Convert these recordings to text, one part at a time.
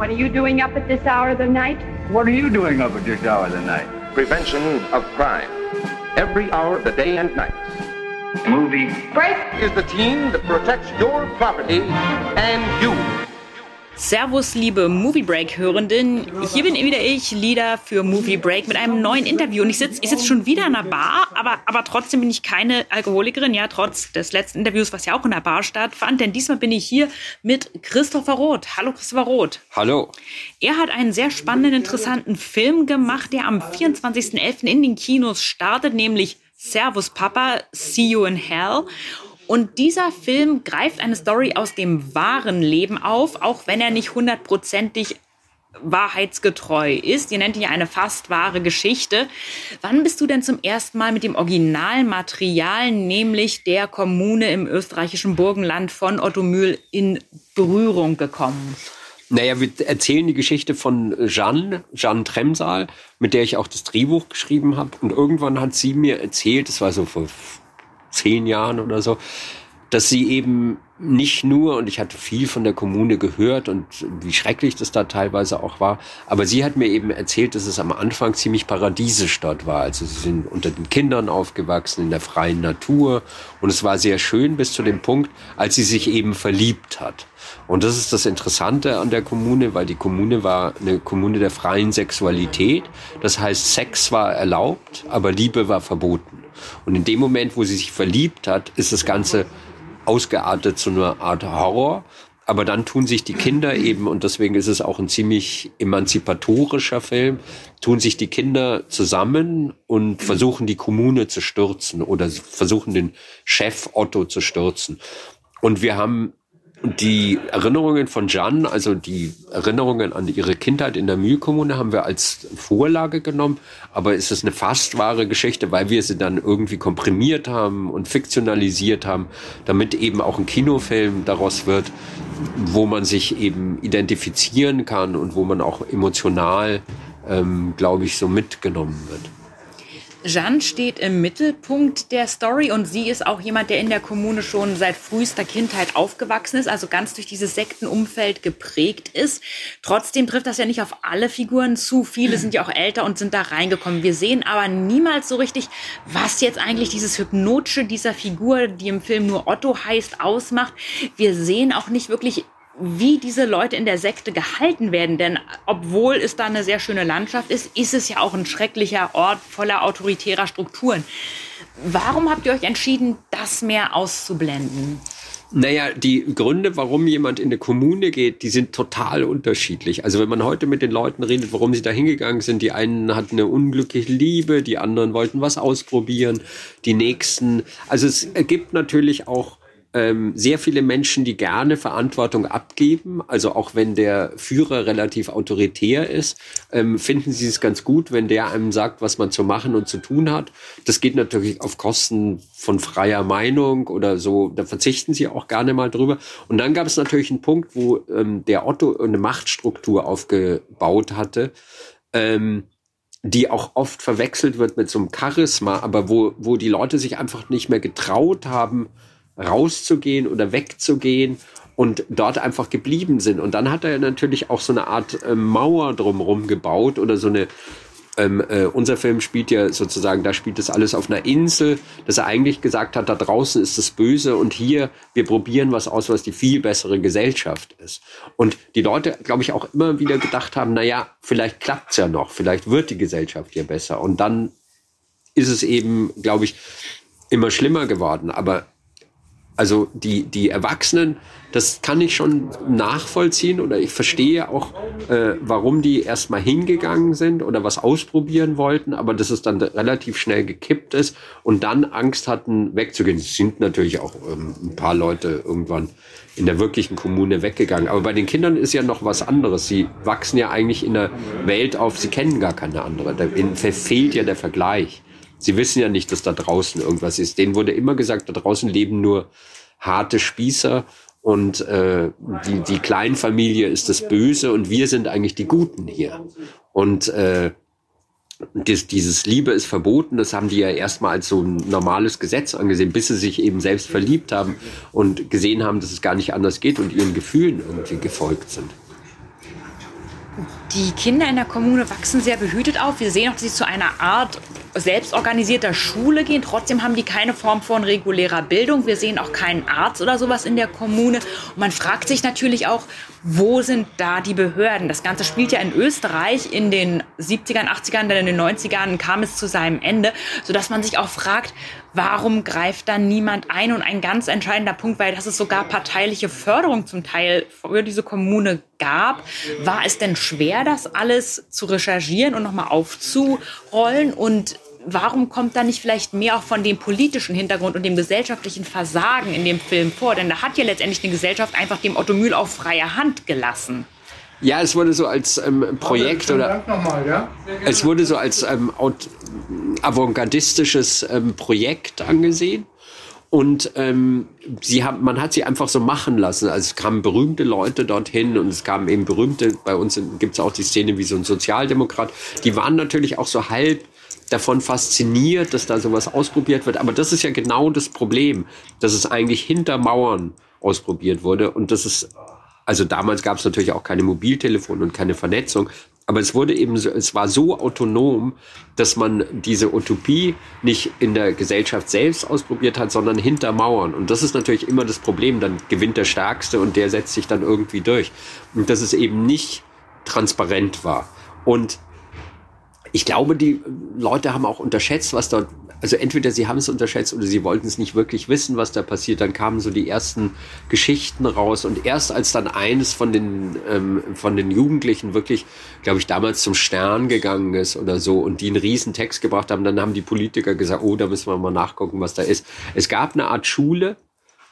What are you doing up at this hour of the night? What are you doing up at this hour of the night? Prevention of crime. Every hour of the day and night. Movie. Break. Is the team that protects your property and you. Servus, liebe Movie Break-Hörenden. Hier bin wieder ich, Leader für Movie Break, mit einem neuen Interview. Und ich sitze ich sitz schon wieder in einer Bar, aber, aber trotzdem bin ich keine Alkoholikerin, ja, trotz des letzten Interviews, was ja auch in der Bar stattfand. Denn diesmal bin ich hier mit Christopher Roth. Hallo, Christopher Roth. Hallo. Er hat einen sehr spannenden, interessanten Film gemacht, der am 24.11. in den Kinos startet, nämlich Servus Papa, See You in Hell. Und dieser Film greift eine Story aus dem wahren Leben auf, auch wenn er nicht hundertprozentig wahrheitsgetreu ist. Ihr nennt ihn ja eine fast wahre Geschichte. Wann bist du denn zum ersten Mal mit dem Originalmaterial, nämlich der Kommune im österreichischen Burgenland von Otto Mühl, in Berührung gekommen? Naja, wir erzählen die Geschichte von Jeanne, Jeanne Tremsal, mit der ich auch das Drehbuch geschrieben habe. Und irgendwann hat sie mir erzählt, das war so vor zehn Jahren oder so, dass sie eben nicht nur, und ich hatte viel von der Kommune gehört und wie schrecklich das da teilweise auch war, aber sie hat mir eben erzählt, dass es am Anfang ziemlich paradiesisch dort war. Also sie sind unter den Kindern aufgewachsen, in der freien Natur und es war sehr schön bis zu dem Punkt, als sie sich eben verliebt hat. Und das ist das Interessante an der Kommune, weil die Kommune war eine Kommune der freien Sexualität. Das heißt, Sex war erlaubt, aber Liebe war verboten. Und in dem Moment, wo sie sich verliebt hat, ist das Ganze ausgeartet zu einer Art Horror. Aber dann tun sich die Kinder eben, und deswegen ist es auch ein ziemlich emanzipatorischer Film, tun sich die Kinder zusammen und versuchen die Kommune zu stürzen oder versuchen den Chef Otto zu stürzen. Und wir haben die Erinnerungen von Jan, also die Erinnerungen an ihre Kindheit in der Mühlkommune, haben wir als Vorlage genommen. Aber es ist eine fast wahre Geschichte, weil wir sie dann irgendwie komprimiert haben und fiktionalisiert haben, damit eben auch ein Kinofilm daraus wird, wo man sich eben identifizieren kann und wo man auch emotional, ähm, glaube ich, so mitgenommen wird. Jeanne steht im Mittelpunkt der Story und sie ist auch jemand, der in der Kommune schon seit frühester Kindheit aufgewachsen ist, also ganz durch dieses Sektenumfeld geprägt ist. Trotzdem trifft das ja nicht auf alle Figuren zu. Viele sind ja auch älter und sind da reingekommen. Wir sehen aber niemals so richtig, was jetzt eigentlich dieses Hypnotische dieser Figur, die im Film nur Otto heißt, ausmacht. Wir sehen auch nicht wirklich wie diese Leute in der Sekte gehalten werden. Denn obwohl es da eine sehr schöne Landschaft ist, ist es ja auch ein schrecklicher Ort voller autoritärer Strukturen. Warum habt ihr euch entschieden, das mehr auszublenden? Naja, die Gründe, warum jemand in eine Kommune geht, die sind total unterschiedlich. Also wenn man heute mit den Leuten redet, warum sie da hingegangen sind, die einen hatten eine unglückliche Liebe, die anderen wollten was ausprobieren, die nächsten. Also es gibt natürlich auch ähm, sehr viele Menschen, die gerne Verantwortung abgeben. Also auch wenn der Führer relativ autoritär ist, ähm, finden sie es ganz gut, wenn der einem sagt, was man zu machen und zu tun hat. Das geht natürlich auf Kosten von freier Meinung oder so. Da verzichten sie auch gerne mal drüber. Und dann gab es natürlich einen Punkt, wo ähm, der Otto eine Machtstruktur aufgebaut hatte. Ähm, die auch oft verwechselt wird mit so einem Charisma, aber wo, wo die Leute sich einfach nicht mehr getraut haben, rauszugehen oder wegzugehen und dort einfach geblieben sind. Und dann hat er natürlich auch so eine Art äh, Mauer drumherum gebaut oder so eine ähm, äh, unser Film spielt ja sozusagen, da spielt das alles auf einer Insel, dass er eigentlich gesagt hat, da draußen ist das Böse und hier, wir probieren was aus, was die viel bessere Gesellschaft ist. Und die Leute, glaube ich, auch immer wieder gedacht haben, na ja, vielleicht klappt's ja noch, vielleicht wird die Gesellschaft hier besser. Und dann ist es eben, glaube ich, immer schlimmer geworden. Aber also die, die Erwachsenen, das kann ich schon nachvollziehen oder ich verstehe auch, äh, warum die erstmal hingegangen sind oder was ausprobieren wollten, aber dass es dann relativ schnell gekippt ist und dann Angst hatten, wegzugehen. Es sind natürlich auch ähm, ein paar Leute irgendwann in der wirklichen Kommune weggegangen. Aber bei den Kindern ist ja noch was anderes. Sie wachsen ja eigentlich in der Welt auf, sie kennen gar keine andere. Da fehlt ja der Vergleich. Sie wissen ja nicht, dass da draußen irgendwas ist. Denen wurde immer gesagt, da draußen leben nur harte Spießer und äh, die, die Kleinfamilie ist das Böse und wir sind eigentlich die Guten hier. Und äh, dies, dieses Liebe ist verboten, das haben die ja erstmal als so ein normales Gesetz angesehen, bis sie sich eben selbst verliebt haben und gesehen haben, dass es gar nicht anders geht und ihren Gefühlen irgendwie gefolgt sind. Die Kinder in der Kommune wachsen sehr behütet auf. Wir sehen auch, dass sie zu einer Art selbstorganisierter Schule gehen. Trotzdem haben die keine Form von regulärer Bildung. Wir sehen auch keinen Arzt oder sowas in der Kommune. Und man fragt sich natürlich auch, wo sind da die Behörden? Das Ganze spielt ja in Österreich in den 70ern, 80ern, dann in den 90ern kam es zu seinem Ende, sodass man sich auch fragt, warum greift da niemand ein? Und ein ganz entscheidender Punkt, weil dass es sogar parteiliche Förderung zum Teil für diese Kommune gab, war es denn schwer, das alles zu recherchieren und nochmal aufzurollen? Und warum kommt da nicht vielleicht mehr auch von dem politischen Hintergrund und dem gesellschaftlichen Versagen in dem Film vor? Denn da hat ja letztendlich eine Gesellschaft einfach dem Otto Mühl auf freie Hand gelassen. Ja, es wurde so als ähm, Projekt oder nochmal, ja? es wurde so als ähm, avantgardistisches ähm, Projekt angesehen. Und ähm, sie haben, man hat sie einfach so machen lassen. Also es kamen berühmte Leute dorthin und es kamen eben berühmte, bei uns gibt es auch die Szene wie so ein Sozialdemokrat. Die waren natürlich auch so halb davon fasziniert, dass da sowas ausprobiert wird. Aber das ist ja genau das Problem, dass es eigentlich hinter Mauern ausprobiert wurde. Und das ist, also damals gab es natürlich auch keine Mobiltelefone und keine Vernetzung. Aber es wurde eben, es war so autonom, dass man diese Utopie nicht in der Gesellschaft selbst ausprobiert hat, sondern hinter Mauern. Und das ist natürlich immer das Problem. Dann gewinnt der Stärkste und der setzt sich dann irgendwie durch. Und dass es eben nicht transparent war. Und ich glaube, die Leute haben auch unterschätzt, was dort, also entweder sie haben es unterschätzt oder sie wollten es nicht wirklich wissen, was da passiert. Dann kamen so die ersten Geschichten raus und erst als dann eines von den, ähm, von den Jugendlichen wirklich, glaube ich, damals zum Stern gegangen ist oder so und die einen riesen Text gebracht haben, dann haben die Politiker gesagt, oh, da müssen wir mal nachgucken, was da ist. Es gab eine Art Schule,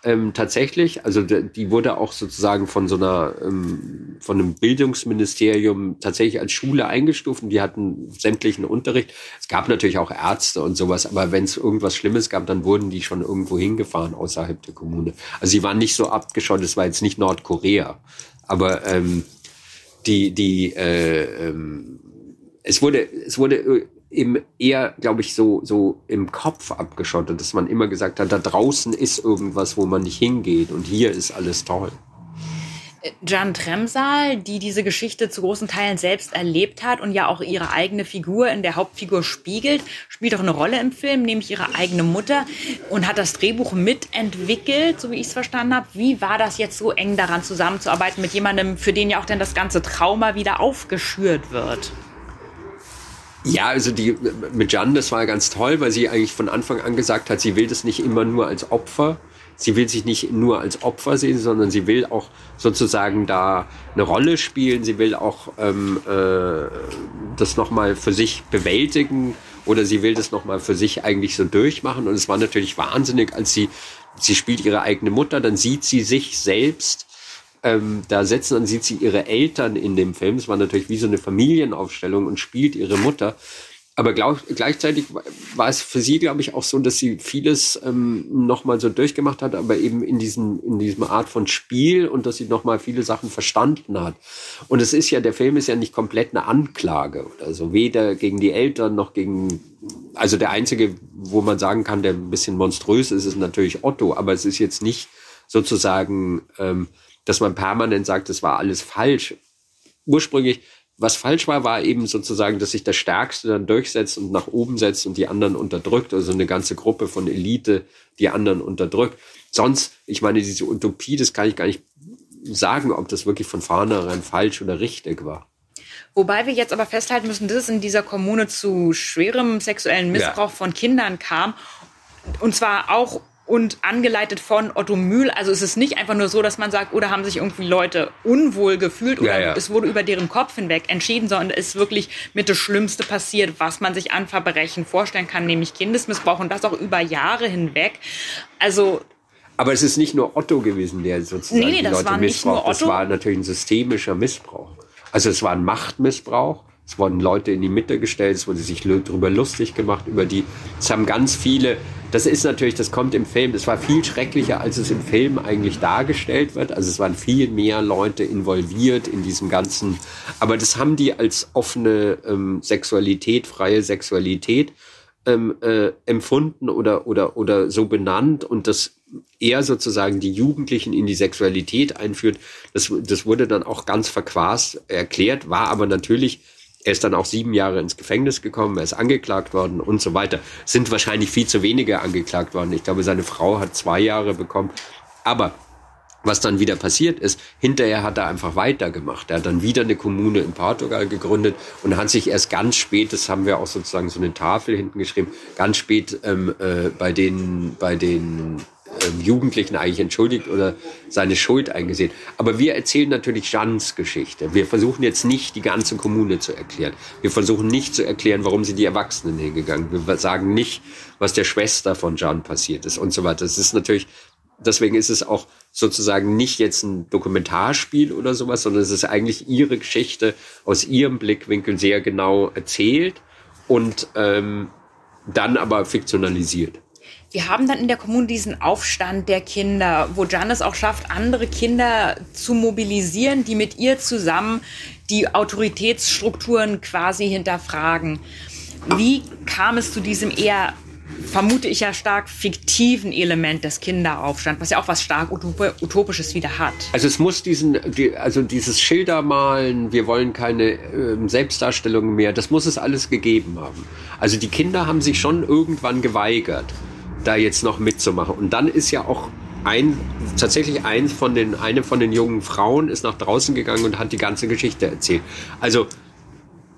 ähm, tatsächlich, also die wurde auch sozusagen von so einer, ähm, von einem Bildungsministerium tatsächlich als Schule eingestuft die hatten sämtlichen Unterricht. Es gab natürlich auch Ärzte und sowas, aber wenn es irgendwas Schlimmes gab, dann wurden die schon irgendwo hingefahren außerhalb der Kommune. Also sie waren nicht so abgeschottet, es war jetzt nicht Nordkorea, aber ähm, die, die, äh, ähm, es wurde, es wurde eben eher, glaube ich, so, so im Kopf abgeschottet, dass man immer gesagt hat, da draußen ist irgendwas, wo man nicht hingeht und hier ist alles toll. Jan Tremsal, die diese Geschichte zu großen Teilen selbst erlebt hat und ja auch ihre eigene Figur in der Hauptfigur spiegelt, spielt auch eine Rolle im Film, nämlich ihre eigene Mutter und hat das Drehbuch mitentwickelt, so wie ich es verstanden habe. Wie war das jetzt so eng daran zusammenzuarbeiten mit jemandem, für den ja auch dann das ganze Trauma wieder aufgeschürt wird? Ja, also die mit Jan, das war ganz toll, weil sie eigentlich von Anfang an gesagt hat, sie will das nicht immer nur als Opfer. Sie will sich nicht nur als Opfer sehen, sondern sie will auch sozusagen da eine Rolle spielen. Sie will auch ähm, äh, das nochmal für sich bewältigen oder sie will das nochmal für sich eigentlich so durchmachen. Und es war natürlich wahnsinnig, als sie, sie spielt ihre eigene Mutter, dann sieht sie sich selbst ähm, da setzen, dann sieht sie ihre Eltern in dem Film. Es war natürlich wie so eine Familienaufstellung und spielt ihre Mutter. Aber glaub, gleichzeitig war es für sie, glaube ich, auch so, dass sie vieles ähm, nochmal so durchgemacht hat, aber eben in diesem, in diesem Art von Spiel und dass sie nochmal viele Sachen verstanden hat. Und es ist ja, der Film ist ja nicht komplett eine Anklage oder so, weder gegen die Eltern noch gegen, also der einzige, wo man sagen kann, der ein bisschen monströs ist, ist natürlich Otto, aber es ist jetzt nicht sozusagen, ähm, dass man permanent sagt, das war alles falsch. Ursprünglich, was falsch war, war eben sozusagen, dass sich der Stärkste dann durchsetzt und nach oben setzt und die anderen unterdrückt. Also eine ganze Gruppe von Elite die anderen unterdrückt. Sonst, ich meine, diese Utopie, das kann ich gar nicht sagen, ob das wirklich von vornherein falsch oder richtig war. Wobei wir jetzt aber festhalten müssen, dass es in dieser Kommune zu schwerem sexuellen Missbrauch ja. von Kindern kam. Und zwar auch und angeleitet von Otto Mühl. Also es ist nicht einfach nur so, dass man sagt, oder haben sich irgendwie Leute unwohl gefühlt oder ja, ja. es wurde über deren Kopf hinweg entschieden, sondern es ist wirklich mit das Schlimmste passiert, was man sich an Verbrechen vorstellen kann, nämlich Kindesmissbrauch und das auch über Jahre hinweg. Also aber es ist nicht nur Otto gewesen, der sozusagen nee, nee, die Leute missbraucht. Das war natürlich ein systemischer Missbrauch. Also es war ein Machtmissbrauch. Es wurden Leute in die Mitte gestellt, es wurde sich darüber lustig gemacht, über die. Es haben ganz viele das ist natürlich, das kommt im Film, das war viel schrecklicher, als es im Film eigentlich dargestellt wird. Also es waren viel mehr Leute involviert in diesem ganzen, aber das haben die als offene ähm, Sexualität, freie Sexualität ähm, äh, empfunden oder, oder, oder so benannt und das er sozusagen die Jugendlichen in die Sexualität einführt. Das, das wurde dann auch ganz verquast erklärt, war aber natürlich, er ist dann auch sieben Jahre ins Gefängnis gekommen, er ist angeklagt worden und so weiter. Sind wahrscheinlich viel zu wenige angeklagt worden. Ich glaube, seine Frau hat zwei Jahre bekommen. Aber was dann wieder passiert ist, hinterher hat er einfach weitergemacht. Er hat dann wieder eine Kommune in Portugal gegründet und hat sich erst ganz spät, das haben wir auch sozusagen so eine Tafel hinten geschrieben, ganz spät ähm, äh, bei den, bei den ähm, Jugendlichen eigentlich entschuldigt oder seine Schuld eingesehen. Aber wir erzählen natürlich Jeans Geschichte. Wir versuchen jetzt nicht die ganze Kommune zu erklären. Wir versuchen nicht zu erklären, warum sind die Erwachsenen hingegangen. Wir sagen nicht, was der Schwester von Jean passiert ist und so weiter. Das ist natürlich deswegen ist es auch sozusagen nicht jetzt ein Dokumentarspiel oder sowas, sondern es ist eigentlich ihre Geschichte aus ihrem Blickwinkel sehr genau erzählt und ähm, dann aber fiktionalisiert. Wir haben dann in der Kommune diesen Aufstand der Kinder, wo Janis auch schafft, andere Kinder zu mobilisieren, die mit ihr zusammen die Autoritätsstrukturen quasi hinterfragen. Wie kam es zu diesem eher vermute ich ja stark fiktiven Element des Kinderaufstands, was ja auch was stark Utopisches wieder hat. Also es muss diesen, die, also dieses Schildermalen, wir wollen keine äh, Selbstdarstellungen mehr, das muss es alles gegeben haben. Also die Kinder haben sich schon irgendwann geweigert, da jetzt noch mitzumachen. Und dann ist ja auch ein, tatsächlich ein von den, eine von den jungen Frauen ist nach draußen gegangen und hat die ganze Geschichte erzählt. Also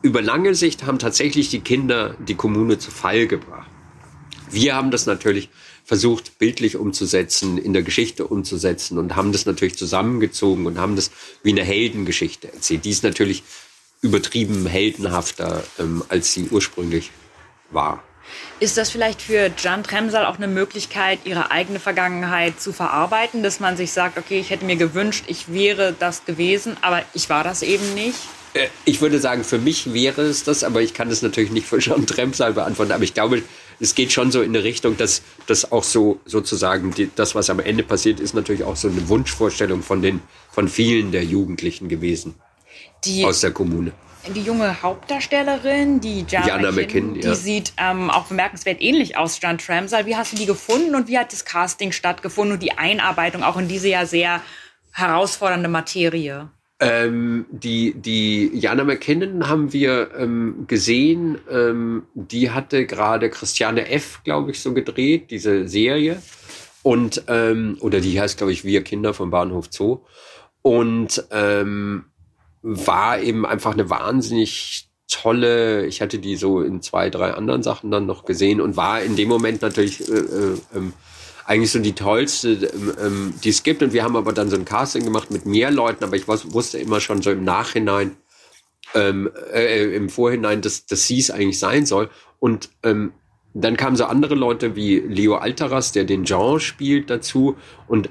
über lange Sicht haben tatsächlich die Kinder die Kommune zu Fall gebracht. Wir haben das natürlich versucht, bildlich umzusetzen, in der Geschichte umzusetzen und haben das natürlich zusammengezogen und haben das wie eine Heldengeschichte erzählt. Die ist natürlich übertrieben heldenhafter, ähm, als sie ursprünglich war. Ist das vielleicht für Jan Tremsal auch eine Möglichkeit, ihre eigene Vergangenheit zu verarbeiten, dass man sich sagt, okay, ich hätte mir gewünscht, ich wäre das gewesen, aber ich war das eben nicht? Äh, ich würde sagen, für mich wäre es das, aber ich kann es natürlich nicht für Jean Tremsal beantworten. Aber ich glaube, es geht schon so in eine Richtung, dass das auch so sozusagen die, das, was am Ende passiert, ist natürlich auch so eine Wunschvorstellung von den von vielen der Jugendlichen gewesen die, aus der Kommune. Die junge Hauptdarstellerin, die Jana, Jana McKinn, die ja. sieht ähm, auch bemerkenswert ähnlich aus, John Tramsal. Wie hast du die gefunden und wie hat das Casting stattgefunden und die Einarbeitung auch in diese ja sehr herausfordernde Materie? Ähm, die, die Jana McKinnon haben wir ähm, gesehen, ähm, die hatte gerade Christiane F., glaube ich, so gedreht, diese Serie. Und, ähm, oder die heißt, glaube ich, Wir Kinder vom Bahnhof Zoo. Und ähm, war eben einfach eine wahnsinnig tolle, ich hatte die so in zwei, drei anderen Sachen dann noch gesehen und war in dem Moment natürlich äh, äh, ähm, eigentlich so die tollste, ähm, ähm, die es gibt. Und wir haben aber dann so ein Casting gemacht mit mehr Leuten, aber ich wusste immer schon so im Nachhinein, ähm, äh, im Vorhinein, dass, dass sie es eigentlich sein soll. Und ähm, dann kamen so andere Leute wie Leo Alteras, der den Jean spielt, dazu. Und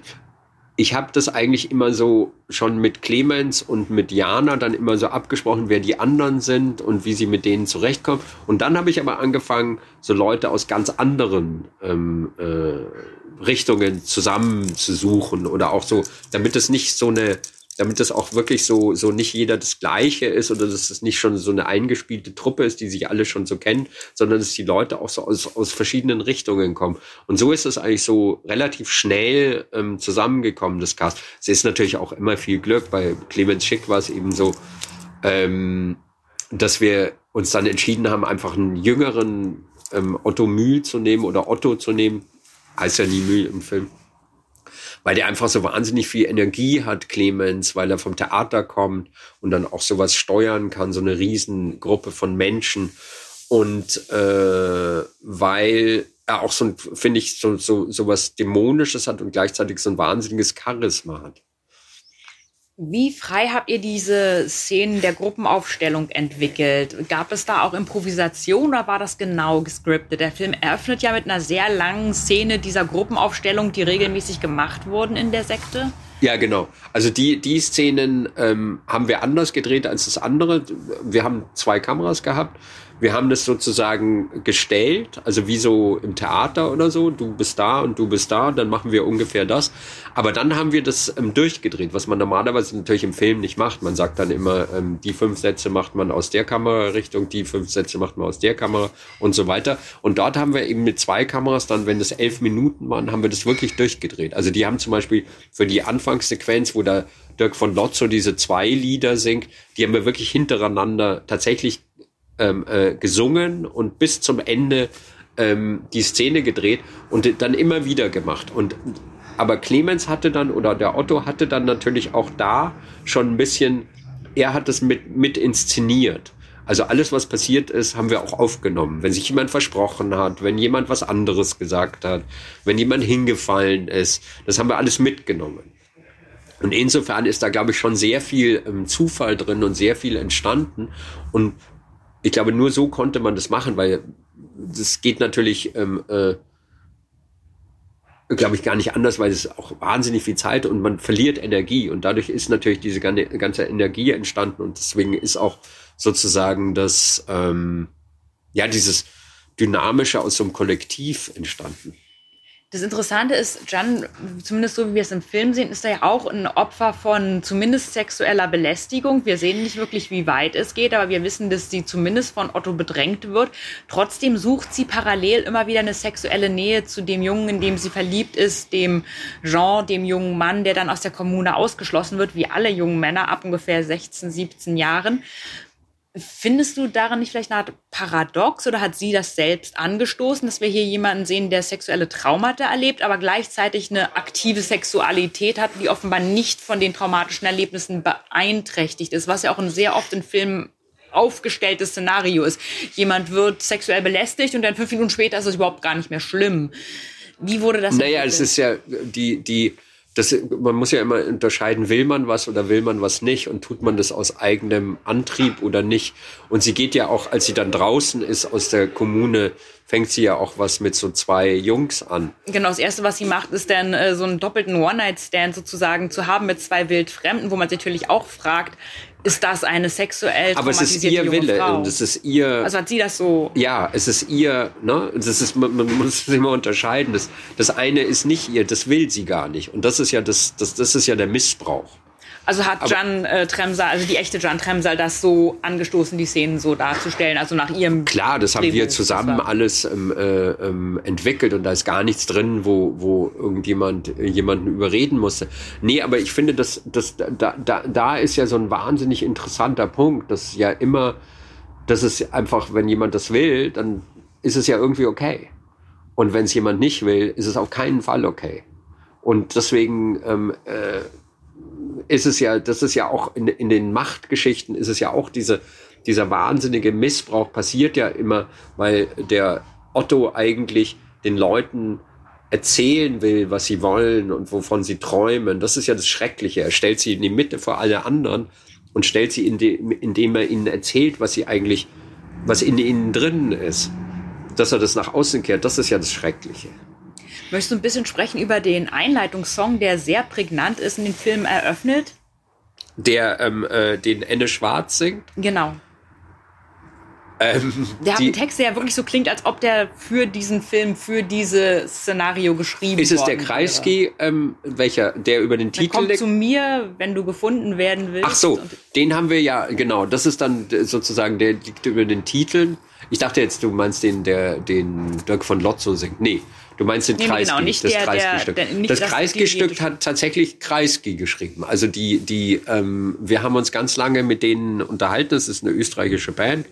ich habe das eigentlich immer so schon mit Clemens und mit Jana dann immer so abgesprochen, wer die anderen sind und wie sie mit denen zurechtkommen. Und dann habe ich aber angefangen, so Leute aus ganz anderen ähm, äh, Richtungen zusammenzusuchen oder auch so, damit es nicht so eine damit das auch wirklich so, so nicht jeder das Gleiche ist oder dass es nicht schon so eine eingespielte Truppe ist, die sich alle schon so kennen, sondern dass die Leute auch so aus, aus verschiedenen Richtungen kommen. Und so ist es eigentlich so relativ schnell ähm, zusammengekommen, das Cast. Es ist natürlich auch immer viel Glück. Bei Clemens Schick war es eben so, ähm, dass wir uns dann entschieden haben, einfach einen jüngeren ähm, Otto Mühl zu nehmen oder Otto zu nehmen. Heißt ja nie Mühl im Film weil der einfach so wahnsinnig viel Energie hat, Clemens, weil er vom Theater kommt und dann auch sowas steuern kann, so eine Riesengruppe von Menschen. Und äh, weil er auch so, finde ich, so, so, so was Dämonisches hat und gleichzeitig so ein wahnsinniges Charisma hat. Wie frei habt ihr diese Szenen der Gruppenaufstellung entwickelt? Gab es da auch Improvisation oder war das genau gescriptet? Der Film eröffnet ja mit einer sehr langen Szene dieser Gruppenaufstellung, die regelmäßig gemacht wurden in der Sekte. Ja, genau. Also die, die Szenen ähm, haben wir anders gedreht als das andere. Wir haben zwei Kameras gehabt. Wir haben das sozusagen gestellt, also wie so im Theater oder so. Du bist da und du bist da, dann machen wir ungefähr das. Aber dann haben wir das ähm, durchgedreht, was man normalerweise natürlich im Film nicht macht. Man sagt dann immer, ähm, die fünf Sätze macht man aus der Kamerarichtung, die fünf Sätze macht man aus der Kamera und so weiter. Und dort haben wir eben mit zwei Kameras dann, wenn das elf Minuten waren, haben wir das wirklich durchgedreht. Also die haben zum Beispiel für die Anfangssequenz, wo da Dirk von Lotzo diese zwei Lieder singt, die haben wir wirklich hintereinander tatsächlich ähm, äh, gesungen und bis zum Ende ähm, die Szene gedreht und dann immer wieder gemacht. Und aber Clemens hatte dann oder der Otto hatte dann natürlich auch da schon ein bisschen, er hat es mit, mit inszeniert. Also alles, was passiert ist, haben wir auch aufgenommen. Wenn sich jemand versprochen hat, wenn jemand was anderes gesagt hat, wenn jemand hingefallen ist, das haben wir alles mitgenommen. Und insofern ist da, glaube ich, schon sehr viel ähm, Zufall drin und sehr viel entstanden. Und ich glaube, nur so konnte man das machen, weil das geht natürlich, ähm, äh, glaube ich, gar nicht anders, weil es auch wahnsinnig viel Zeit und man verliert Energie und dadurch ist natürlich diese ganze Energie entstanden und deswegen ist auch sozusagen das, ähm, ja, dieses Dynamische aus so einem Kollektiv entstanden. Das Interessante ist, Jan, zumindest so wie wir es im Film sehen, ist er ja auch ein Opfer von zumindest sexueller Belästigung. Wir sehen nicht wirklich, wie weit es geht, aber wir wissen, dass sie zumindest von Otto bedrängt wird. Trotzdem sucht sie parallel immer wieder eine sexuelle Nähe zu dem Jungen, in dem sie verliebt ist, dem Jean, dem jungen Mann, der dann aus der Kommune ausgeschlossen wird, wie alle jungen Männer ab ungefähr 16, 17 Jahren. Findest du daran nicht vielleicht eine Art Paradox oder hat sie das selbst angestoßen, dass wir hier jemanden sehen, der sexuelle Traumata erlebt, aber gleichzeitig eine aktive Sexualität hat, die offenbar nicht von den traumatischen Erlebnissen beeinträchtigt ist, was ja auch ein sehr oft in Filmen aufgestelltes Szenario ist. Jemand wird sexuell belästigt und dann fünf Minuten später ist es überhaupt gar nicht mehr schlimm. Wie wurde das? Naja, es ist ja die, die, das, man muss ja immer unterscheiden, will man was oder will man was nicht und tut man das aus eigenem Antrieb oder nicht. Und sie geht ja auch, als sie dann draußen ist aus der Kommune, fängt sie ja auch was mit so zwei Jungs an. Genau, das Erste, was sie macht, ist dann äh, so einen doppelten One-Night-Stand sozusagen zu haben mit zwei Wildfremden, wo man sich natürlich auch fragt, ist das eine sexuell Aber es ist ihr Wille Frau? und es ist ihr. Also hat sie das so. Ja, es ist ihr. Ne, das ist man, man muss es immer unterscheiden. Das, das eine ist nicht ihr, das will sie gar nicht und das ist ja das, das, das ist ja der Missbrauch. Also hat Aber Jan äh, Tremsal, also die echte Jan Tremsal, das so angestoßen, die Szenen so darzustellen, also nach ihrem. Klar, das haben Drehbuch, wir zusammen alles ähm, äh, ähm, entwickelt und da ist gar nichts drin, wo, wo irgendjemand äh, jemanden überreden musste. Nee, aber ich finde, dass, dass da, da, da ist ja so ein wahnsinnig interessanter Punkt, dass ja immer, dass es einfach, wenn jemand das will, dann ist es ja irgendwie okay. Und wenn es jemand nicht will, ist es auf keinen Fall okay. Und deswegen ähm, äh, ist es ja, das ist ja auch in, in den Machtgeschichten ist es ja auch diese, dieser wahnsinnige Missbrauch passiert ja immer, weil der Otto eigentlich den Leuten erzählen will, was sie wollen und wovon sie träumen. Das ist ja das Schreckliche. Er stellt sie in die Mitte vor alle anderen und stellt sie, in die, indem er ihnen erzählt, was sie eigentlich, was in ihnen drinnen ist. Dass er das nach außen kehrt, das ist ja das Schreckliche. Möchtest du ein bisschen sprechen über den Einleitungssong, der sehr prägnant ist und den Film eröffnet? Der ähm, äh, den Enne Schwarz singt? Genau. Ähm, der hat einen Text, der ja wirklich so klingt, als ob der für diesen Film, für dieses Szenario geschrieben ist. Ist es der Kreisky, ähm, welcher, der über den Titel... Kommt zu mir, wenn du gefunden werden willst. Ach so, den haben wir ja, genau. Das ist dann sozusagen, der liegt über den Titeln. Ich dachte jetzt, du meinst den, der den Dirk von Lotzo singt. Nee, Du meinst den nee, Kreisky, genau, nicht das Kreisky-Stück. Das Kreisky-Stück hat tatsächlich Kreisky geschrieben. Also die, die, ähm, wir haben uns ganz lange mit denen unterhalten. Das ist eine österreichische Band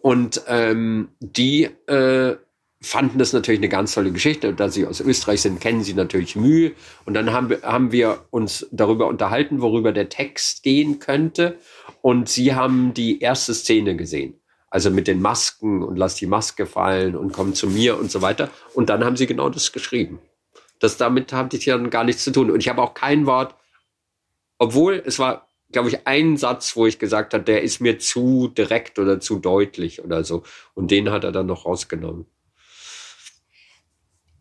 und ähm, die äh, fanden das natürlich eine ganz tolle Geschichte. Da sie aus Österreich sind, kennen sie natürlich Mühe. Und dann haben wir, haben wir uns darüber unterhalten, worüber der Text gehen könnte. Und sie haben die erste Szene gesehen. Also mit den Masken und lass die Maske fallen und komm zu mir und so weiter. Und dann haben sie genau das geschrieben. Das damit hatte ich dann gar nichts zu tun. Und ich habe auch kein Wort, obwohl es war, glaube ich, ein Satz, wo ich gesagt habe, der ist mir zu direkt oder zu deutlich oder so. Und den hat er dann noch rausgenommen.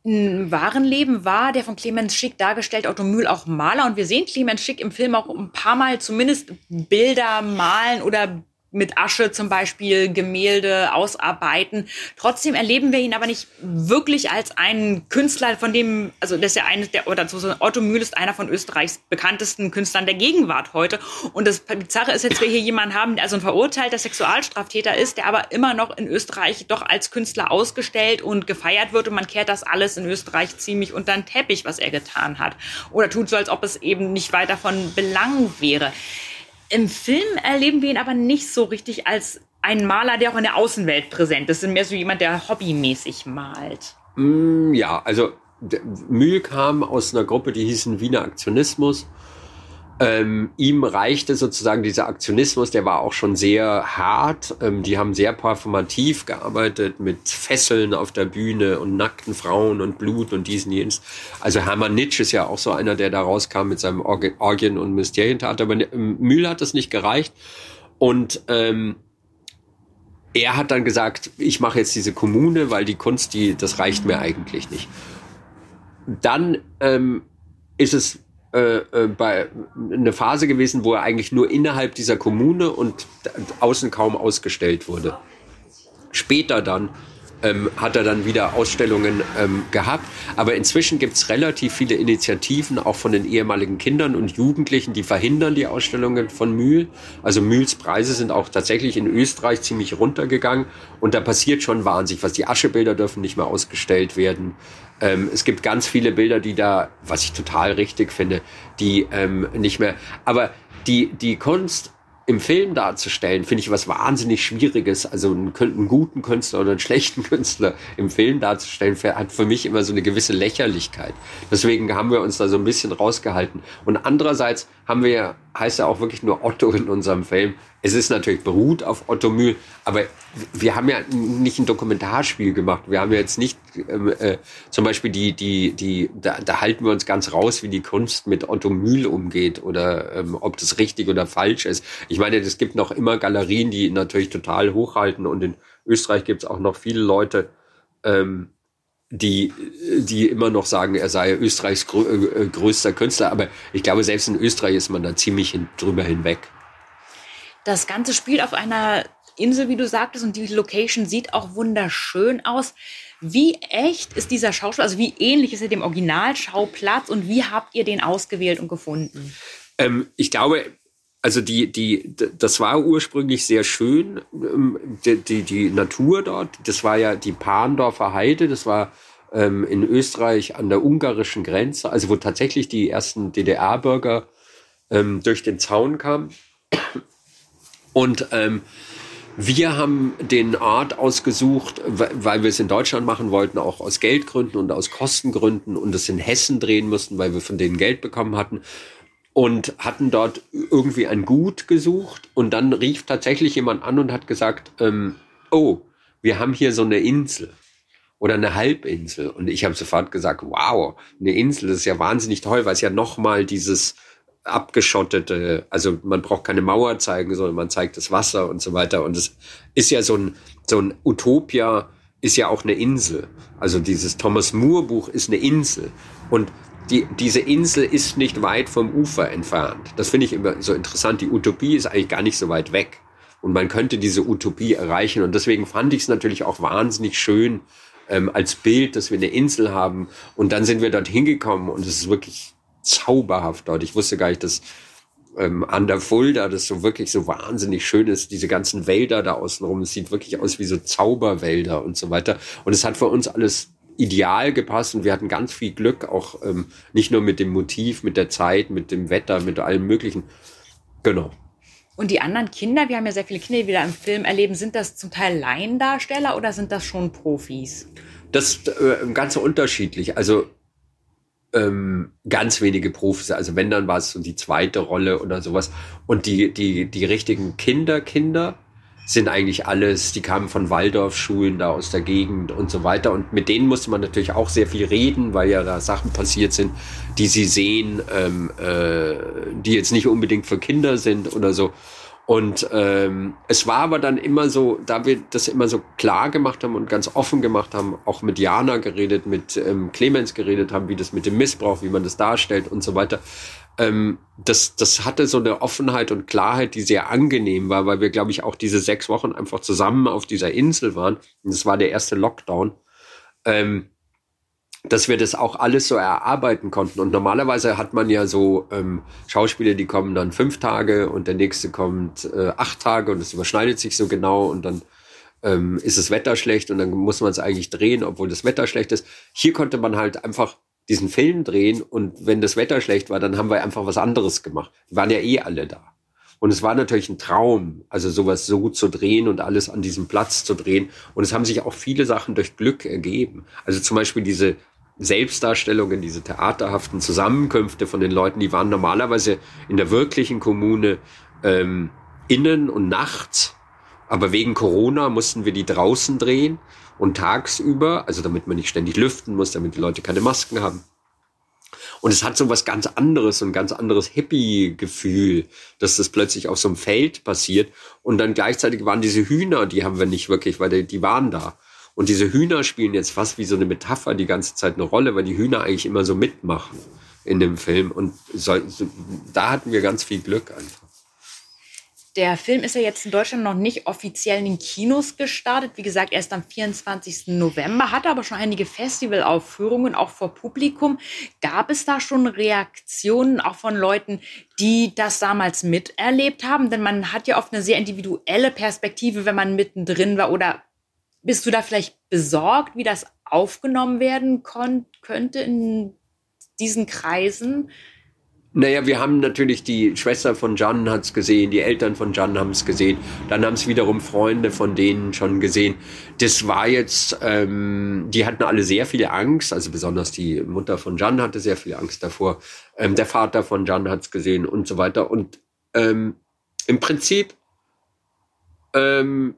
Im wahren Leben war der von Clemens Schick dargestellt Otto Mühl auch Maler und wir sehen Clemens Schick im Film auch ein paar Mal zumindest Bilder malen oder mit Asche zum Beispiel Gemälde ausarbeiten. Trotzdem erleben wir ihn aber nicht wirklich als einen Künstler, von dem, also das ist ja eines der, oder Otto Mühl ist einer von Österreichs bekanntesten Künstlern der Gegenwart heute. Und das Bizarre ist jetzt, wir hier jemanden haben, der also ein verurteilter Sexualstraftäter ist, der aber immer noch in Österreich doch als Künstler ausgestellt und gefeiert wird und man kehrt das alles in Österreich ziemlich unter den Teppich, was er getan hat. Oder tut so, als ob es eben nicht weiter von Belang wäre. Im Film erleben wir ihn aber nicht so richtig als einen Maler, der auch in der Außenwelt präsent ist. Mehr so jemand, der hobbymäßig malt. Mm, ja, also Mühl kam aus einer Gruppe, die hießen Wiener Aktionismus. Ähm, ihm reichte sozusagen dieser Aktionismus, der war auch schon sehr hart. Ähm, die haben sehr performativ gearbeitet mit Fesseln auf der Bühne und nackten Frauen und Blut und diesen jenes. Also Hermann Nitsch ist ja auch so einer, der da rauskam mit seinem Org Orgien- und Mysterientheater. Aber ähm, Mühl hat das nicht gereicht. Und ähm, er hat dann gesagt, ich mache jetzt diese Kommune, weil die Kunst, die, das reicht mir eigentlich nicht. Dann ähm, ist es äh, äh, bei eine Phase gewesen, wo er eigentlich nur innerhalb dieser Kommune und außen kaum ausgestellt wurde. Später dann ähm, hat er dann wieder Ausstellungen ähm, gehabt. Aber inzwischen gibt es relativ viele Initiativen, auch von den ehemaligen Kindern und Jugendlichen, die verhindern die Ausstellungen von Mühl. Also Mühls Preise sind auch tatsächlich in Österreich ziemlich runtergegangen. Und da passiert schon wahnsinnig was. Die Aschebilder dürfen nicht mehr ausgestellt werden. Ähm, es gibt ganz viele Bilder, die da, was ich total richtig finde, die ähm, nicht mehr. Aber die, die Kunst im Film darzustellen, finde ich was wahnsinnig Schwieriges. Also einen, einen, guten Künstler oder einen schlechten Künstler im Film darzustellen, hat für mich immer so eine gewisse Lächerlichkeit. Deswegen haben wir uns da so ein bisschen rausgehalten. Und andererseits haben wir, heißt ja auch wirklich nur Otto in unserem Film. Es ist natürlich beruht auf Otto Mühl, aber wir haben ja nicht ein Dokumentarspiel gemacht. Wir haben ja jetzt nicht ähm, äh, zum Beispiel die, die, die, da, da halten wir uns ganz raus, wie die Kunst mit Otto Mühl umgeht oder ähm, ob das richtig oder falsch ist. Ich meine, es gibt noch immer Galerien, die natürlich total hochhalten und in Österreich gibt es auch noch viele Leute, ähm, die, die immer noch sagen, er sei Österreichs äh, größter Künstler. Aber ich glaube, selbst in Österreich ist man da ziemlich hin, drüber hinweg. Das Ganze spielt auf einer Insel, wie du sagtest, und die Location sieht auch wunderschön aus. Wie echt ist dieser Schauspieler, also wie ähnlich ist er dem Originalschauplatz und wie habt ihr den ausgewählt und gefunden? Ähm, ich glaube, also die, die, das war ursprünglich sehr schön, ähm, die, die, die Natur dort. Das war ja die Pahndorfer Heide, das war ähm, in Österreich an der ungarischen Grenze, also wo tatsächlich die ersten DDR-Bürger ähm, durch den Zaun kamen. Und ähm, wir haben den Ort ausgesucht, weil wir es in Deutschland machen wollten, auch aus Geldgründen und aus Kostengründen und es in Hessen drehen mussten, weil wir von denen Geld bekommen hatten. Und hatten dort irgendwie ein Gut gesucht. Und dann rief tatsächlich jemand an und hat gesagt, ähm, oh, wir haben hier so eine Insel oder eine Halbinsel. Und ich habe sofort gesagt, wow, eine Insel, das ist ja wahnsinnig toll, weil es ja nochmal dieses abgeschottete, also man braucht keine Mauer zeigen, sondern man zeigt das Wasser und so weiter und es ist ja so ein so ein Utopia ist ja auch eine Insel. Also dieses Thomas Moore Buch ist eine Insel und die, diese Insel ist nicht weit vom Ufer entfernt. Das finde ich immer so interessant. Die Utopie ist eigentlich gar nicht so weit weg. Und man könnte diese Utopie erreichen. Und deswegen fand ich es natürlich auch wahnsinnig schön ähm, als Bild, dass wir eine Insel haben. Und dann sind wir dort hingekommen und es ist wirklich zauberhaft dort. Ich wusste gar nicht, dass ähm, an der Fulda das so wirklich so wahnsinnig schön ist. Diese ganzen Wälder da außenrum. Es sieht wirklich aus wie so Zauberwälder und so weiter. Und es hat für uns alles ideal gepasst und wir hatten ganz viel Glück, auch ähm, nicht nur mit dem Motiv, mit der Zeit, mit dem Wetter, mit allem Möglichen. Genau. Und die anderen Kinder, wir haben ja sehr viele Kinder, die wir da im Film erleben, sind das zum Teil Laiendarsteller oder sind das schon Profis? Das ist äh, ganz unterschiedlich. Also ähm, ganz wenige Profis. Also wenn, dann war es so die zweite Rolle oder sowas. Und die, die, die richtigen Kinder, Kinder, sind eigentlich alles, die kamen von Waldorfschulen da aus der Gegend und so weiter. Und mit denen musste man natürlich auch sehr viel reden, weil ja da Sachen passiert sind, die sie sehen, ähm, äh, die jetzt nicht unbedingt für Kinder sind oder so. Und ähm, es war aber dann immer so, da wir das immer so klar gemacht haben und ganz offen gemacht haben, auch mit Jana geredet, mit ähm, Clemens geredet haben, wie das mit dem Missbrauch, wie man das darstellt und so weiter. Ähm, das, das hatte so eine Offenheit und Klarheit, die sehr angenehm war, weil wir, glaube ich, auch diese sechs Wochen einfach zusammen auf dieser Insel waren. Und das war der erste Lockdown. Ähm, dass wir das auch alles so erarbeiten konnten. Und normalerweise hat man ja so ähm, Schauspieler, die kommen dann fünf Tage und der nächste kommt äh, acht Tage und es überschneidet sich so genau und dann ähm, ist das Wetter schlecht und dann muss man es eigentlich drehen, obwohl das Wetter schlecht ist. Hier konnte man halt einfach diesen Film drehen und wenn das Wetter schlecht war, dann haben wir einfach was anderes gemacht. Die waren ja eh alle da. Und es war natürlich ein Traum, also sowas so zu drehen und alles an diesem Platz zu drehen. Und es haben sich auch viele Sachen durch Glück ergeben. Also zum Beispiel diese Selbstdarstellungen, diese theaterhaften Zusammenkünfte von den Leuten, die waren normalerweise in der wirklichen Kommune ähm, innen und nachts. Aber wegen Corona mussten wir die draußen drehen und tagsüber, also damit man nicht ständig lüften muss, damit die Leute keine Masken haben. Und es hat so was ganz anderes, so ein ganz anderes Hippie-Gefühl, dass das plötzlich auf so einem Feld passiert. Und dann gleichzeitig waren diese Hühner, die haben wir nicht wirklich, weil die, die waren da. Und diese Hühner spielen jetzt fast wie so eine Metapher die ganze Zeit eine Rolle, weil die Hühner eigentlich immer so mitmachen in dem Film. Und so, da hatten wir ganz viel Glück einfach. Der Film ist ja jetzt in Deutschland noch nicht offiziell in den Kinos gestartet. Wie gesagt, erst am 24. November, hatte aber schon einige Festivalaufführungen, auch vor Publikum. Gab es da schon Reaktionen auch von Leuten, die das damals miterlebt haben? Denn man hat ja oft eine sehr individuelle Perspektive, wenn man mittendrin war. Oder bist du da vielleicht besorgt, wie das aufgenommen werden könnte in diesen Kreisen? Naja, wir haben natürlich die Schwester von Jan hat's gesehen, die Eltern von Jan haben es gesehen, dann haben es wiederum Freunde von denen schon gesehen. Das war jetzt, ähm, die hatten alle sehr viel Angst, also besonders die Mutter von Jan hatte sehr viel Angst davor, ähm, der Vater von Jan hat's gesehen und so weiter. Und ähm, im Prinzip ähm,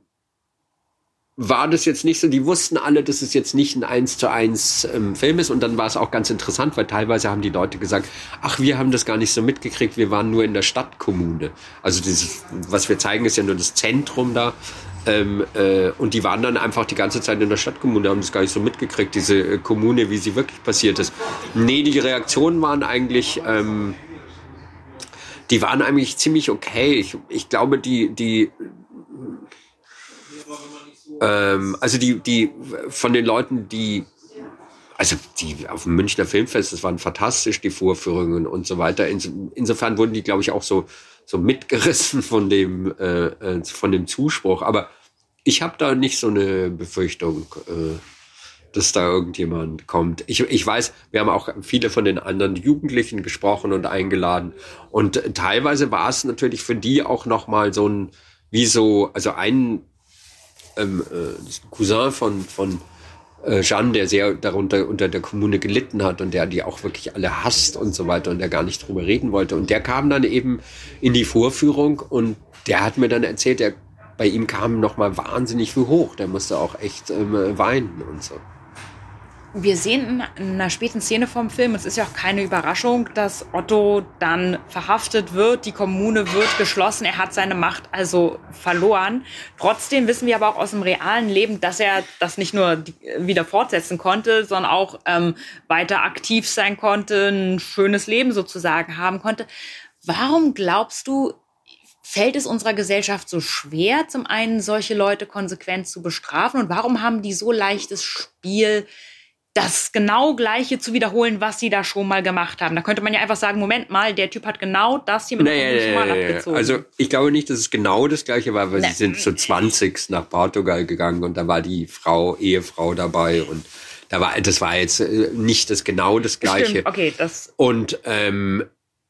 war das jetzt nicht so, die wussten alle, dass es jetzt nicht ein eins zu eins ähm, Film ist und dann war es auch ganz interessant, weil teilweise haben die Leute gesagt, ach, wir haben das gar nicht so mitgekriegt, wir waren nur in der Stadtkommune. Also dieses, was wir zeigen, ist ja nur das Zentrum da ähm, äh, und die waren dann einfach die ganze Zeit in der Stadtkommune, haben das gar nicht so mitgekriegt, diese äh, Kommune, wie sie wirklich passiert ist. Nee, die Reaktionen waren eigentlich... Ähm, die waren eigentlich ziemlich okay. Ich, ich glaube, die, die, ähm, also die, die von den Leuten, die also die auf dem Münchner Filmfest, das waren fantastisch, die Vorführungen und so weiter. insofern wurden die, glaube ich, auch so, so mitgerissen von dem, äh, äh, von dem Zuspruch. Aber ich habe da nicht so eine Befürchtung, äh, dass da irgendjemand kommt. Ich, ich weiß, wir haben auch viele von den anderen Jugendlichen gesprochen und eingeladen. Und teilweise war es natürlich für die auch nochmal so ein, wie so, also ein ähm, äh, Cousin von, von äh, Jeanne, der sehr darunter unter der Kommune gelitten hat und der die auch wirklich alle hasst und so weiter und der gar nicht drüber reden wollte. Und der kam dann eben in die Vorführung und der hat mir dann erzählt, der, bei ihm kam noch mal wahnsinnig viel hoch. Der musste auch echt ähm, weinen und so wir sehen in einer späten Szene vom Film, es ist ja auch keine Überraschung, dass Otto dann verhaftet wird, die Kommune wird geschlossen, er hat seine Macht also verloren. Trotzdem wissen wir aber auch aus dem realen Leben, dass er das nicht nur wieder fortsetzen konnte, sondern auch ähm, weiter aktiv sein konnte, ein schönes Leben sozusagen haben konnte. Warum glaubst du, fällt es unserer Gesellschaft so schwer, zum einen solche Leute konsequent zu bestrafen und warum haben die so leichtes Spiel, das genau Gleiche zu wiederholen, was sie da schon mal gemacht haben. Da könnte man ja einfach sagen, Moment mal, der Typ hat genau das hier mit naja, schon mal abgezogen. Also ich glaube nicht, dass es genau das Gleiche war, weil nee. sie sind zu 20 nach Portugal gegangen und da war die Frau, Ehefrau dabei und da war, das war jetzt äh, nicht das genau das Gleiche. Stimmt, okay, das. Und ähm,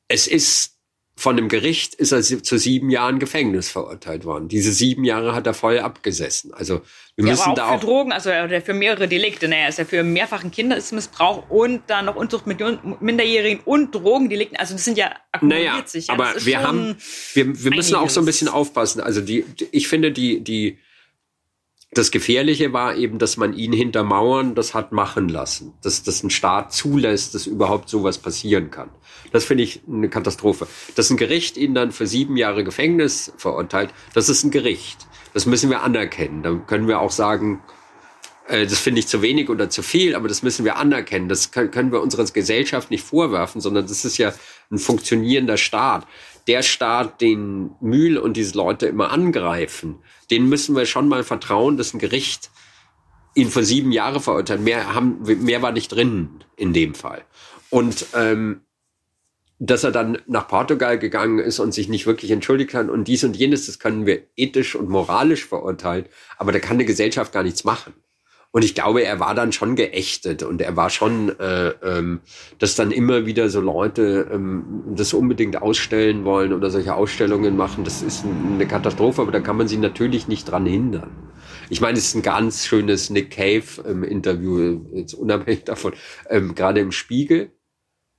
es ist von dem Gericht ist er zu sieben Jahren Gefängnis verurteilt worden. Diese sieben Jahre hat er voll abgesessen. Also wir ja, müssen aber auch da für auch Drogen, also für mehrere Delikte. Naja, ist ja für mehrfachen Kindesmissbrauch und dann noch Unzucht mit Minderjährigen und Drogendelikten. Also das sind ja akkumuliert naja, sich. Ja, aber wir haben, wir, wir müssen auch so ein bisschen aufpassen. Also die, ich finde die die Das Gefährliche war eben, dass man ihn hinter Mauern das hat machen lassen, dass das ein Staat zulässt, dass überhaupt sowas passieren kann. Das finde ich eine Katastrophe. Dass ein Gericht ihn dann für sieben Jahre Gefängnis verurteilt, das ist ein Gericht. Das müssen wir anerkennen. Da können wir auch sagen, äh, das finde ich zu wenig oder zu viel, aber das müssen wir anerkennen. Das können wir unserer Gesellschaft nicht vorwerfen, sondern das ist ja ein funktionierender Staat. Der Staat, den Mühl und diese Leute immer angreifen, den müssen wir schon mal vertrauen, dass ein Gericht ihn vor sieben Jahre verurteilt. Mehr, haben, mehr war nicht drin in dem Fall. Und ähm, dass er dann nach Portugal gegangen ist und sich nicht wirklich entschuldigt hat und dies und jenes, das können wir ethisch und moralisch verurteilen, aber da kann eine Gesellschaft gar nichts machen. Und ich glaube, er war dann schon geächtet und er war schon, äh, ähm, dass dann immer wieder so Leute ähm, das unbedingt ausstellen wollen oder solche Ausstellungen machen. Das ist eine Katastrophe, aber da kann man sie natürlich nicht dran hindern. Ich meine, es ist ein ganz schönes Nick Cave ähm, jetzt unabhängig davon, ähm, gerade im Spiegel.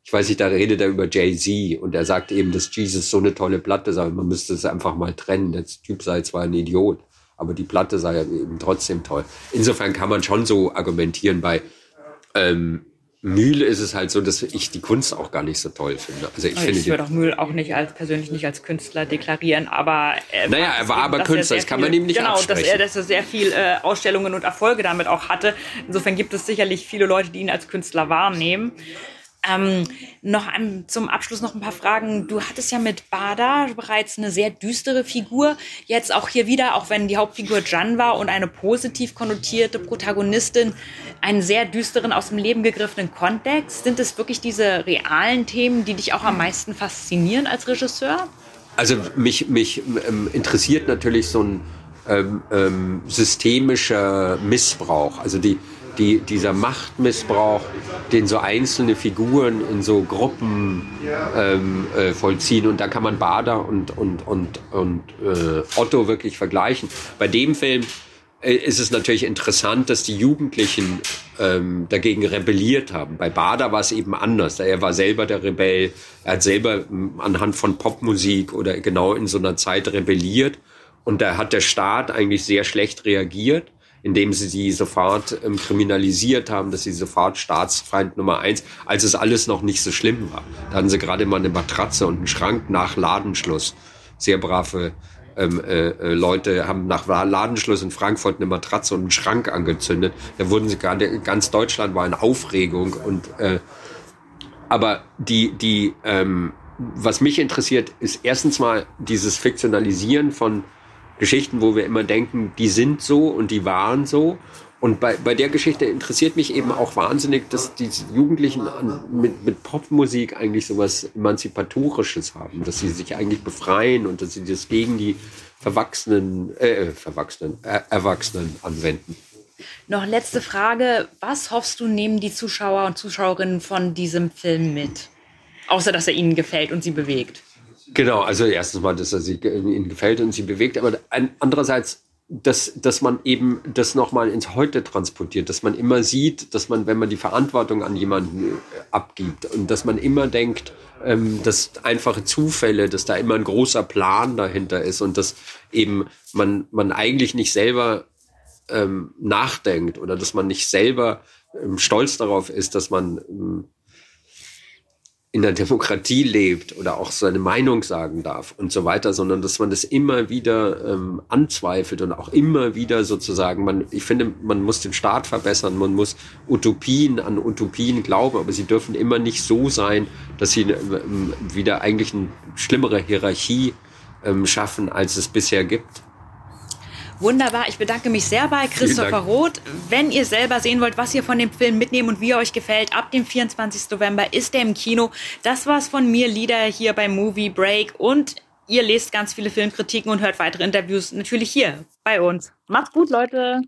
Ich weiß nicht, da redet er über Jay-Z und er sagt eben, dass Jesus so eine tolle Platte sei, man müsste es einfach mal trennen. Der Typ sei zwar ein Idiot aber die Platte sei ja eben trotzdem toll. Insofern kann man schon so argumentieren. Bei ähm, Mühle ist es halt so, dass ich die Kunst auch gar nicht so toll finde. Also ich, ich würde auch Mühl auch nicht als persönlich nicht als Künstler deklarieren, aber äh, naja, er war aber Künstler, das kann man ihm nicht genau, absprechen. Genau, dass er, dass er sehr viel äh, Ausstellungen und Erfolge damit auch hatte. Insofern gibt es sicherlich viele Leute, die ihn als Künstler wahrnehmen. Ähm, noch ein, zum Abschluss noch ein paar Fragen. Du hattest ja mit Bada bereits eine sehr düstere Figur. Jetzt auch hier wieder, auch wenn die Hauptfigur Jan war und eine positiv konnotierte Protagonistin, einen sehr düsteren, aus dem Leben gegriffenen Kontext. Sind es wirklich diese realen Themen, die dich auch am meisten faszinieren als Regisseur? Also mich, mich ähm, interessiert natürlich so ein ähm, ähm, systemischer Missbrauch. Also die, die, dieser Machtmissbrauch, den so einzelne Figuren in so Gruppen ähm, äh, vollziehen. Und da kann man Bader und, und, und, und äh, Otto wirklich vergleichen. Bei dem Film äh, ist es natürlich interessant, dass die Jugendlichen ähm, dagegen rebelliert haben. Bei Bader war es eben anders. Er war selber der Rebell. Er hat selber ähm, anhand von Popmusik oder genau in so einer Zeit rebelliert. Und da hat der Staat eigentlich sehr schlecht reagiert indem sie sie sofort ähm, kriminalisiert haben, dass sie sofort Staatsfeind Nummer eins, als es alles noch nicht so schlimm war. Da hatten sie gerade mal eine Matratze und einen Schrank nach Ladenschluss. Sehr brave ähm, äh, äh, Leute haben nach Ladenschluss in Frankfurt eine Matratze und einen Schrank angezündet. Da wurden sie gerade, ganz Deutschland war in Aufregung und äh, aber die, die, ähm, was mich interessiert, ist erstens mal dieses Fiktionalisieren von Geschichten, wo wir immer denken, die sind so und die waren so. Und bei, bei der Geschichte interessiert mich eben auch wahnsinnig, dass die Jugendlichen an, mit, mit Popmusik eigentlich sowas Emanzipatorisches haben, dass sie sich eigentlich befreien und dass sie das gegen die Verwachsenen, äh, Verwachsenen, äh, Erwachsenen anwenden. Noch letzte Frage. Was hoffst du, nehmen die Zuschauer und Zuschauerinnen von diesem Film mit? Außer, dass er ihnen gefällt und sie bewegt. Genau, also erstens mal, dass er sie, ihnen gefällt und sie bewegt, aber andererseits, dass, dass man eben das nochmal ins Heute transportiert, dass man immer sieht, dass man, wenn man die Verantwortung an jemanden äh, abgibt und dass man immer denkt, ähm, dass einfache Zufälle, dass da immer ein großer Plan dahinter ist und dass eben man, man eigentlich nicht selber ähm, nachdenkt oder dass man nicht selber ähm, stolz darauf ist, dass man ähm, in der Demokratie lebt oder auch seine Meinung sagen darf und so weiter, sondern dass man das immer wieder ähm, anzweifelt und auch immer wieder sozusagen, man, ich finde, man muss den Staat verbessern, man muss Utopien an Utopien glauben, aber sie dürfen immer nicht so sein, dass sie ähm, wieder eigentlich eine schlimmere Hierarchie ähm, schaffen, als es bisher gibt. Wunderbar. Ich bedanke mich sehr bei Christopher Roth. Wenn ihr selber sehen wollt, was ihr von dem Film mitnehmt und wie er euch gefällt, ab dem 24. November ist er im Kino. Das war's von mir, Lieder hier bei Movie Break. Und ihr lest ganz viele Filmkritiken und hört weitere Interviews natürlich hier bei uns. Macht's gut, Leute.